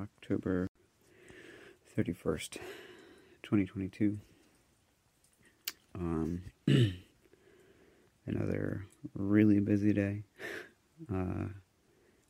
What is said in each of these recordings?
October 31st, 2022. Um, another really busy day. Uh,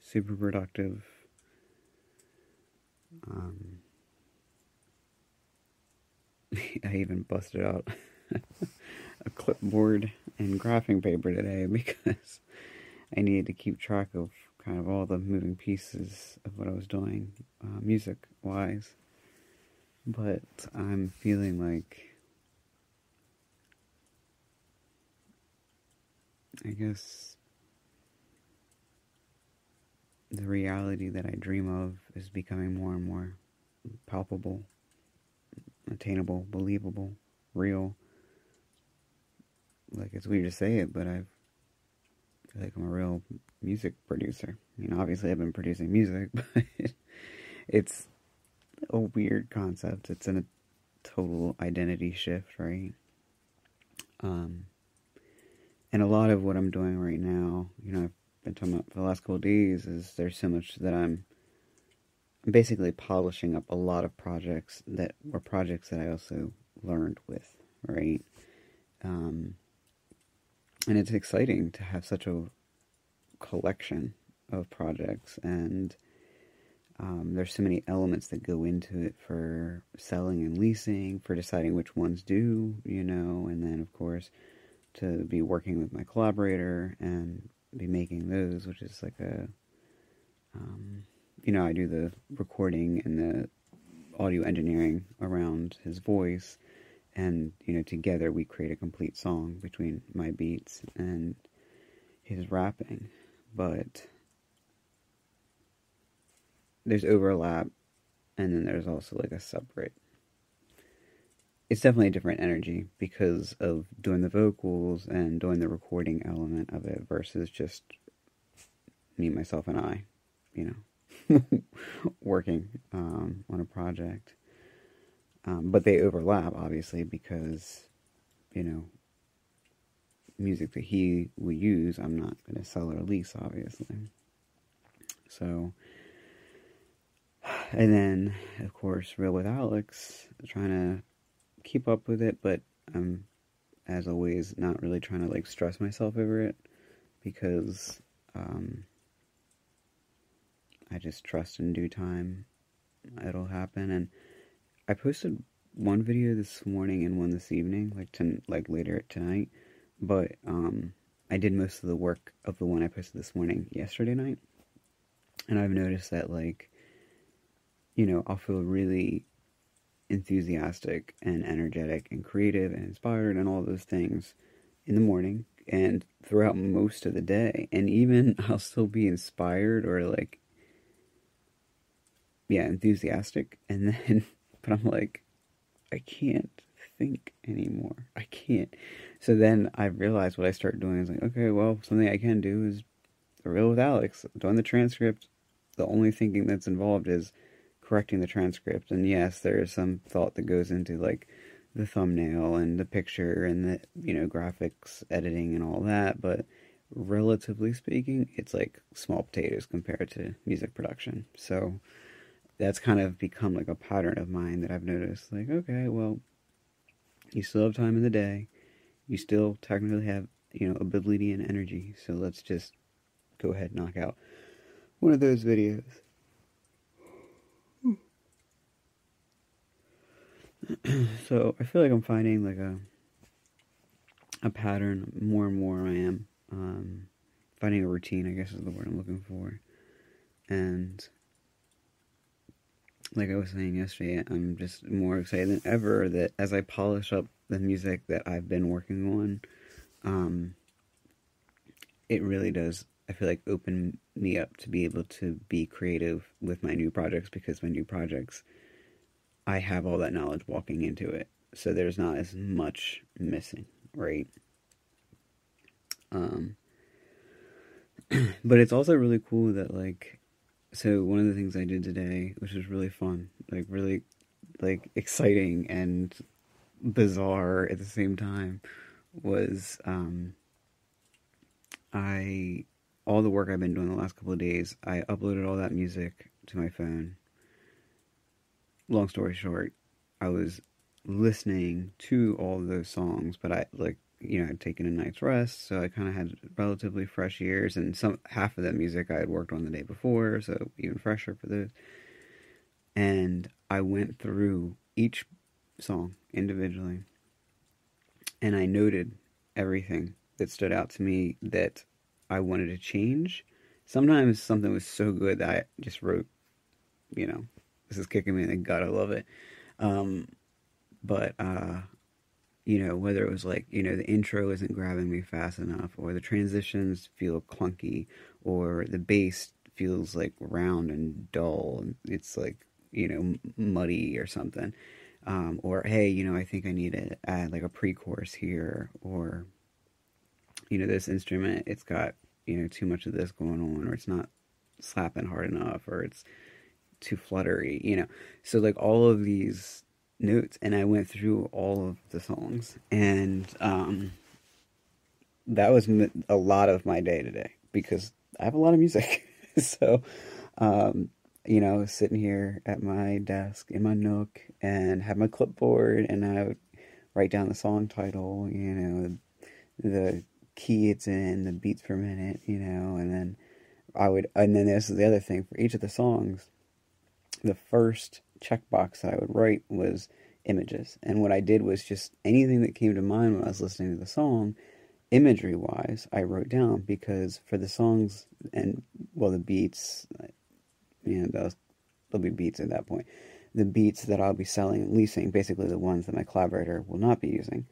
super productive. Um, I even busted out a clipboard and graphing paper today because I needed to keep track of kind of all the moving pieces of what I was doing, uh, music wise. But I'm feeling like, I guess, the reality that I dream of is becoming more and more palpable, attainable, believable, real. Like, it's weird to say it, but I've feel like I'm a real music producer. I mean, obviously, I've been producing music, but it's a weird concept. It's in a total identity shift, right? Um, and a lot of what I'm doing right now, you know, I've been talking about for the last couple days, is there's so much that I'm, I'm basically polishing up a lot of projects that were projects that I also learned with, right? Um, and it's exciting to have such a collection of projects and um, there's so many elements that go into it for selling and leasing for deciding which ones do you know and then of course to be working with my collaborator and be making those which is like a um, you know i do the recording and the audio engineering around his voice and you know together we create a complete song between my beats and his rapping. But there's overlap and then there's also like a separate it's definitely a different energy because of doing the vocals and doing the recording element of it versus just me myself and i you know working um, on a project um, but they overlap, obviously, because, you know, music that he will use, I'm not going to sell or lease, obviously. So, and then, of course, Real with Alex, trying to keep up with it, but I'm, as always, not really trying to, like, stress myself over it because, um, I just trust in due time it'll happen. And, I posted one video this morning and one this evening, like to, like later tonight, but um, I did most of the work of the one I posted this morning yesterday night, and I've noticed that like, you know, I'll feel really enthusiastic and energetic and creative and inspired and all those things in the morning and throughout most of the day, and even I'll still be inspired or like, yeah, enthusiastic, and then but I'm like, I can't think anymore. I can't. So then I realized what I started doing is like, okay, well, something I can do is real with Alex. Doing the transcript, the only thinking that's involved is correcting the transcript. And yes, there is some thought that goes into like the thumbnail and the picture and the, you know, graphics editing and all that, but relatively speaking, it's like small potatoes compared to music production. So, that's kind of become like a pattern of mine that I've noticed. Like, okay, well, you still have time in the day. You still technically have, you know, ability and energy. So let's just go ahead and knock out one of those videos. so I feel like I'm finding like a a pattern more and more I am um, finding a routine I guess is the word I'm looking for and like I was saying yesterday, I'm just more excited than ever that as I polish up the music that I've been working on, um, it really does, I feel like, open me up to be able to be creative with my new projects because my new projects, I have all that knowledge walking into it. So there's not as much missing, right? Um, but it's also really cool that, like, so one of the things I did today, which was really fun, like really like exciting and bizarre at the same time, was um, I all the work I've been doing the last couple of days. I uploaded all that music to my phone, long story short, I was listening to all those songs, but I like you know I'd taken a night's rest, so I kind of had relatively fresh ears, and some half of that music I had worked on the day before, so even fresher for those. And I went through each song individually, and I noted everything that stood out to me that I wanted to change. Sometimes something was so good that I just wrote, you know, this is kicking me in the gut. I love it. Um, but uh, you know, whether it was like you know the intro isn't grabbing me fast enough, or the transitions feel clunky, or the bass feels like round and dull, and it's like you know muddy or something. Um, or hey, you know, I think I need to add like a pre-chorus here, or you know, this instrument it's got you know too much of this going on, or it's not slapping hard enough, or it's too fluttery, you know. So like all of these notes, and I went through all of the songs, and um, that was a lot of my day today because I have a lot of music. so, um, you know, sitting here at my desk in my nook and have my clipboard, and I would write down the song title, you know, the key it's in, the beats per minute, you know, and then I would, and then this is the other thing for each of the songs. The first checkbox that I would write was images. And what I did was just anything that came to mind when I was listening to the song, imagery wise, I wrote down because for the songs and, well, the beats, know, those, there'll be beats at that point. The beats that I'll be selling and leasing, basically the ones that my collaborator will not be using,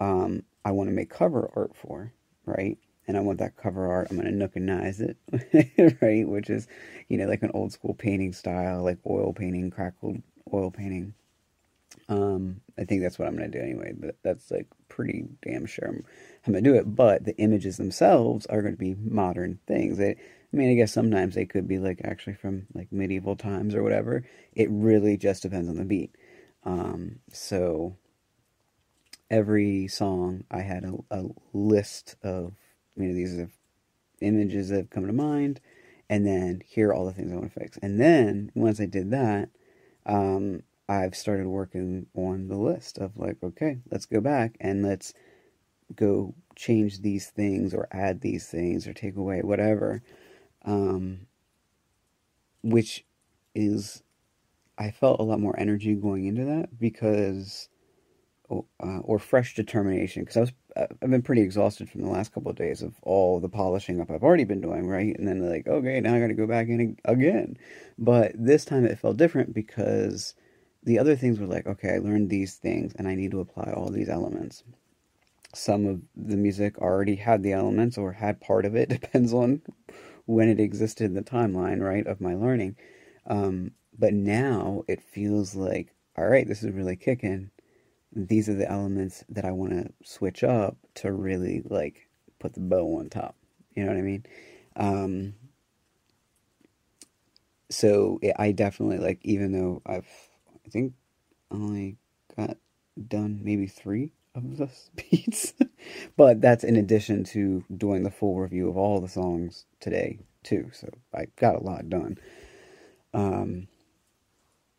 um, I want to make cover art for, right? And I want that cover art, I'm going to nookanize it, right? Which is, you know, like an old school painting style, like oil painting, crackled oil painting. Um, I think that's what I'm going to do anyway, but that's like pretty damn sure I'm, I'm going to do it. But the images themselves are going to be modern things. I mean, I guess sometimes they could be like actually from like medieval times or whatever. It really just depends on the beat. Um, so every song I had a, a list of, you know, these are images that have come to mind, and then here are all the things I want to fix. And then once I did that, um, I've started working on the list of like, okay, let's go back and let's go change these things or add these things or take away whatever. Um, which is, I felt a lot more energy going into that because, uh, or fresh determination because I was I've been pretty exhausted from the last couple of days of all the polishing up I've already been doing, right? And then like, okay, now I got to go back in again. But this time it felt different because the other things were like, okay, I learned these things and I need to apply all these elements. Some of the music already had the elements or had part of it, depends on when it existed in the timeline, right, of my learning. Um, but now it feels like, all right, this is really kicking. These are the elements that I want to switch up to really like put the bow on top. You know what I mean? Um, so I definitely like, even though I've I think only got done maybe three of the beats. but that's in addition to doing the full review of all the songs today too. So I got a lot done. Um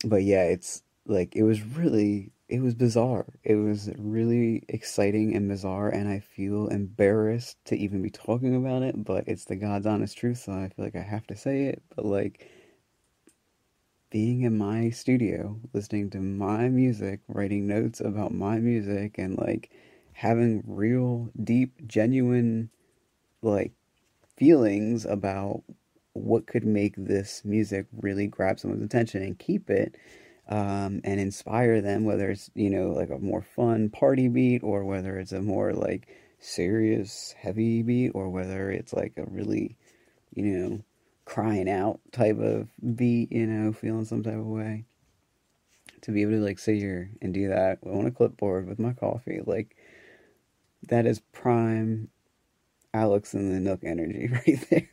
but yeah, it's like it was really it was bizarre. It was really exciting and bizarre and I feel embarrassed to even be talking about it, but it's the God's honest truth, so I feel like I have to say it. But like being in my studio, listening to my music, writing notes about my music, and like having real, deep, genuine, like feelings about what could make this music really grab someone's attention and keep it um, and inspire them, whether it's, you know, like a more fun party beat or whether it's a more like serious, heavy beat or whether it's like a really, you know, crying out type of beat, you know, feeling some type of way. To be able to like sit here and do that on a clipboard with my coffee, like that is prime Alex and the Nook energy right there.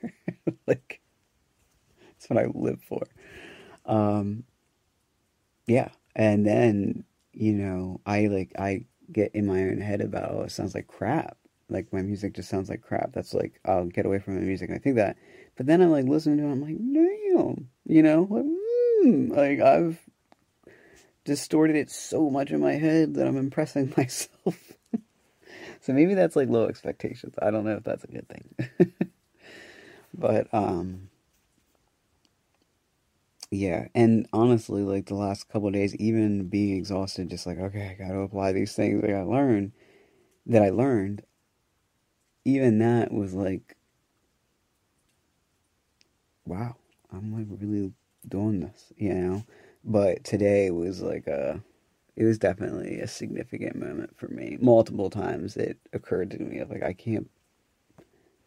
like that's what I live for. Um yeah. And then, you know, I like I get in my own head about oh, it sounds like crap. Like my music just sounds like crap. That's like I'll get away from the music. And I think that but then I'm like listening to it, I'm like, damn, you know, like, mm, like I've distorted it so much in my head that I'm impressing myself. so maybe that's like low expectations. I don't know if that's a good thing. but um yeah, and honestly, like the last couple days, even being exhausted, just like okay, I got to apply these things that I learned that I learned. Even that was like, wow, I'm like really doing this, you know. But today was like a, it was definitely a significant moment for me. Multiple times it occurred to me like I can't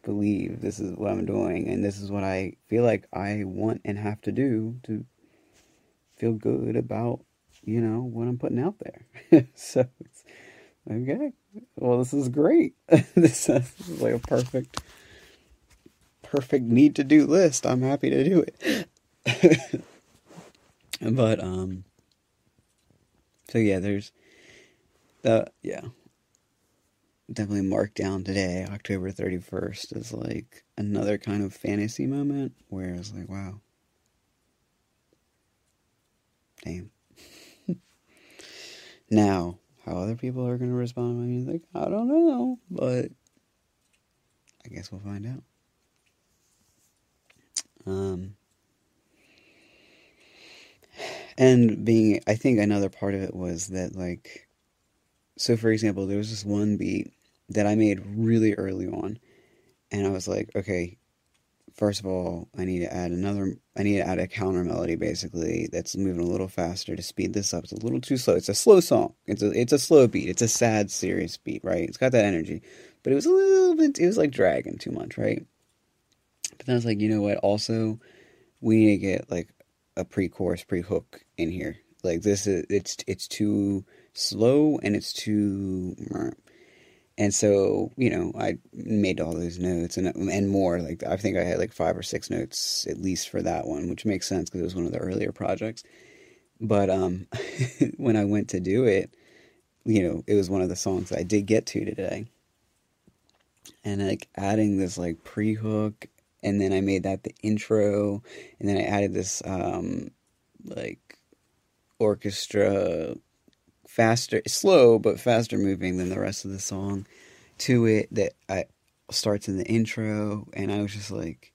believe this is what I'm doing and this is what I feel like I want and have to do to feel good about, you know, what I'm putting out there. so it's okay. Well, this is great. this, is like a perfect perfect need to do list. I'm happy to do it. but um so yeah, there's the yeah, definitely marked down today, October 31st, as like another kind of fantasy moment where it's like, wow. Damn. now, how other people are going to respond to my music, I don't know, but I guess we'll find out. Um, and being, I think another part of it was that, like, so for example, there was this one beat that I made really early on, and I was like, okay, first of all, I need to add another, I need to add a counter melody basically that's moving a little faster to speed this up. It's a little too slow. It's a slow song. It's a, it's a slow beat. It's a sad, serious beat, right? It's got that energy, but it was a little bit, it was like dragging too much, right? But then I was like, you know what? Also, we need to get like a pre-chorus, pre-hook in here. Like this is, it's, it's too slow and it's too and so you know i made all those notes and and more like i think i had like five or six notes at least for that one which makes sense because it was one of the earlier projects. But um when i went to do it you know it was one of the songs i did get to today. And like adding this like pre-hook and then i made that the intro and then i added this um like orchestra faster, slow but faster moving than the rest of the song to it that I starts in the intro, and I was just like,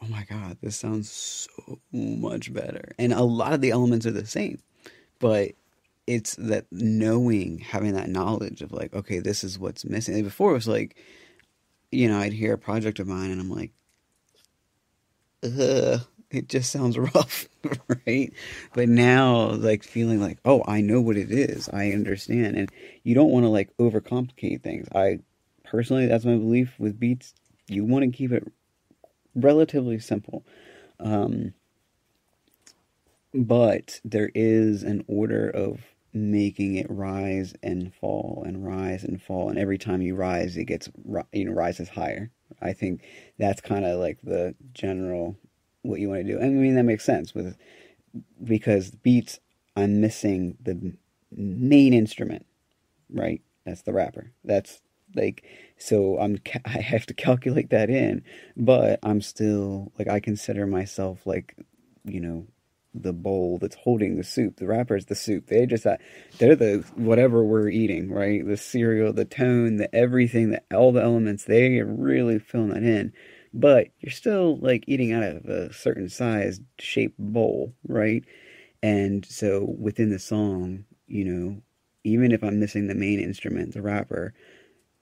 "Oh my god, this sounds so much better." And a lot of the elements are the same, but it's that knowing, having that knowledge of like, okay, this is what's missing. And before it was like, you know, I'd hear a project of mine, and I'm like, ugh, it just sounds rough, right? But now, like feeling like, oh, I know what it is, I understand, and you don't want to like overcomplicate things. I personally, that's my belief with beats. You want to keep it relatively simple, um, but there is an order of making it rise and fall and rise and fall, and every time you rise, it gets you know rises higher. I think that's kind of like the general what you want to do. I mean, that makes sense with because beats. I'm missing the main instrument, right? That's the rapper. That's like so I'm I have to calculate that in, but I'm still like I consider myself like you know the bowl that's holding the soup. The rapper is the soup. They just uh, they're the whatever we're eating, right? The cereal, the tone, the everything, the all the elements. They are really filling that in but you're still like eating out of a certain size shaped bowl, right? And so within the song, you know, even if I'm missing the main instrument, the rapper,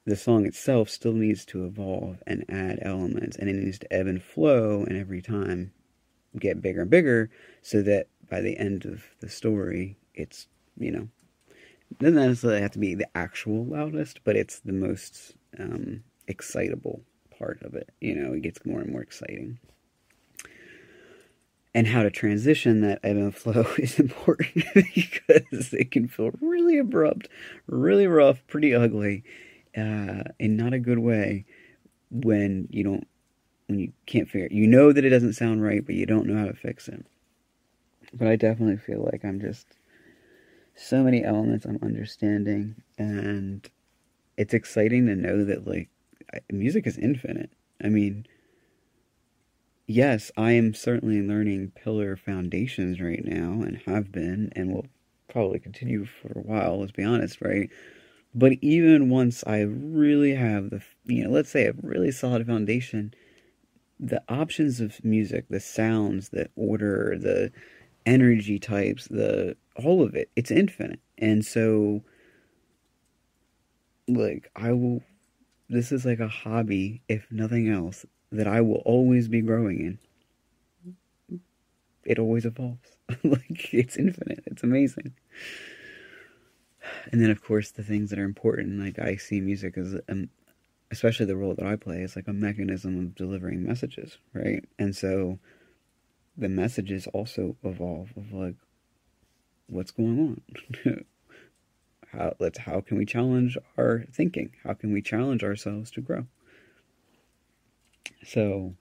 the song itself still needs to evolve and add elements and it needs to ebb and flow and every time get bigger and bigger so that by the end of the story it's, you know, doesn't necessarily have to be the actual loudest, but it's the most um, excitable part of it. You know, it gets more and more exciting. And how to transition that ebb and flow is important because it can feel really abrupt, really rough, pretty ugly, uh, in not a good way when you don't, when you can't figure it. You know that it doesn't sound right, but you don't know how to fix it. But I definitely feel like I'm just so many elements I'm understanding, and it's exciting to know that like music is infinite. I mean, yes, I am certainly learning pillar foundations right now and have been and will probably continue for a while, let's be honest, right? But even once I really have the, you know, let's say a really solid foundation, the options of music, the sounds, the order, the energy types, the all of it, it's infinite. And so, like, I will, this is like a hobby, if nothing else, that I will always be growing in. It always evolves. like, it's infinite. It's amazing and then of course the things that are important like i see music as um, especially the role that i play is like a mechanism of delivering messages right and so the messages also evolve of like what's going on how let's how can we challenge our thinking? How can we challenge ourselves to grow? So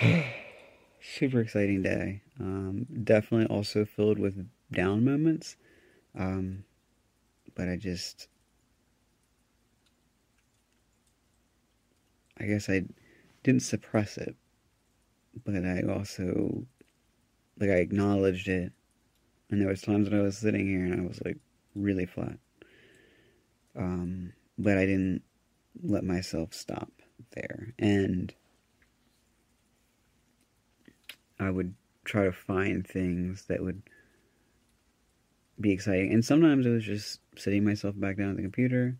super exciting day. Um, definitely also filled with down moments. Um, but I just, I guess I didn't suppress it, but I also, like, I acknowledged it. And there was times when I was sitting here and I was like really flat. Um, but I didn't let myself stop there. And I would try to find things that would be exciting. And sometimes it was just sitting myself back down at the computer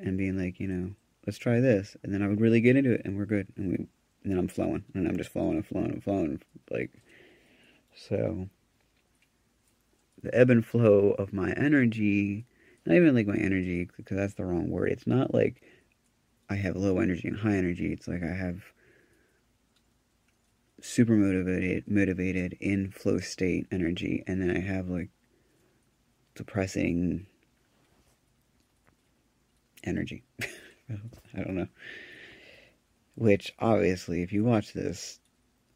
and being like, you know, let's try this. And then I would really get into it and we're good. And we and then I'm flowing and I'm just flowing and flowing and flowing like so the ebb and flow of my energy, not even like my energy because that's the wrong word. It's not like I have low energy and high energy. It's like I have super motivated motivated in flow state energy and then I have like depressing energy. I don't know. Which obviously, if you watch this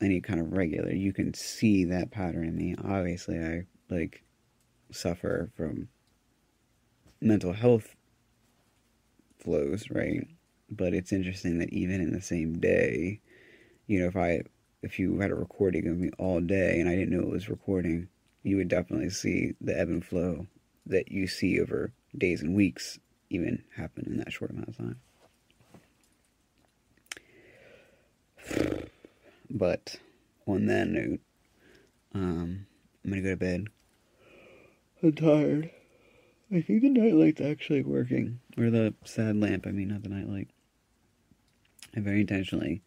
any kind of regular, you can see that pattern in me. Obviously, I like suffer from mental health flows, right? But it's interesting that even in the same day, you know, if I if you had a recording of me all day and I didn't know it was recording, you would definitely see the ebb and flow that you see over days and weeks even happen in that short amount of time. But on that note, um, I'm gonna go to bed. I'm tired. I think the nightlight's actually working. Or the sad lamp, I mean, not the nightlight. I very intentionally,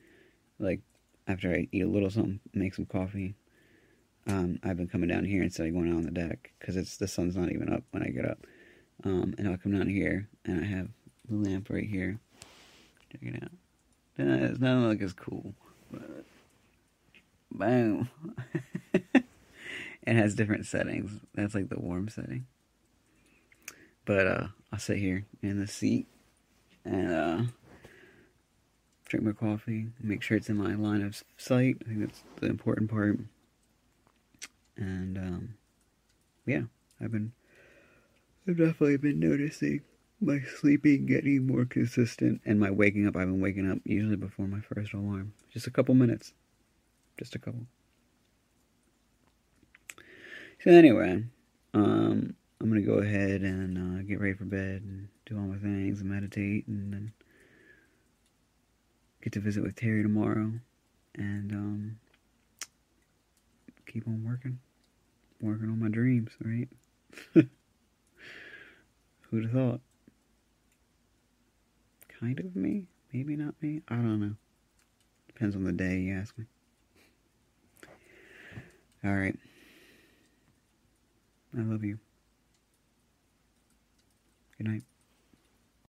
like, after I eat a little something, make some coffee, um, I've been coming down here instead of going out on the deck because it's the sun's not even up when I get up. Um, and I'll come down here and I have the lamp right here. Check it out. It's not like it's cool. But boom. It has different settings. That's like the warm setting. But uh, I'll sit here in the seat and uh, drink my coffee. Make sure it's in my line of sight. I think that's the important part. And um, yeah, I've been I've definitely been noticing my sleeping getting more consistent and my waking up. I've been waking up usually before my first alarm. Just a couple minutes. Just a couple. So anyway, um, I'm gonna go ahead and uh, get ready for bed and do all my things and meditate and then get to visit with Terry tomorrow and um, keep on working working on my dreams, right? Who'd have thought? Kind of me? Maybe not me? I don't know. Depends on the day, you ask me. Alright. I love you. Good night.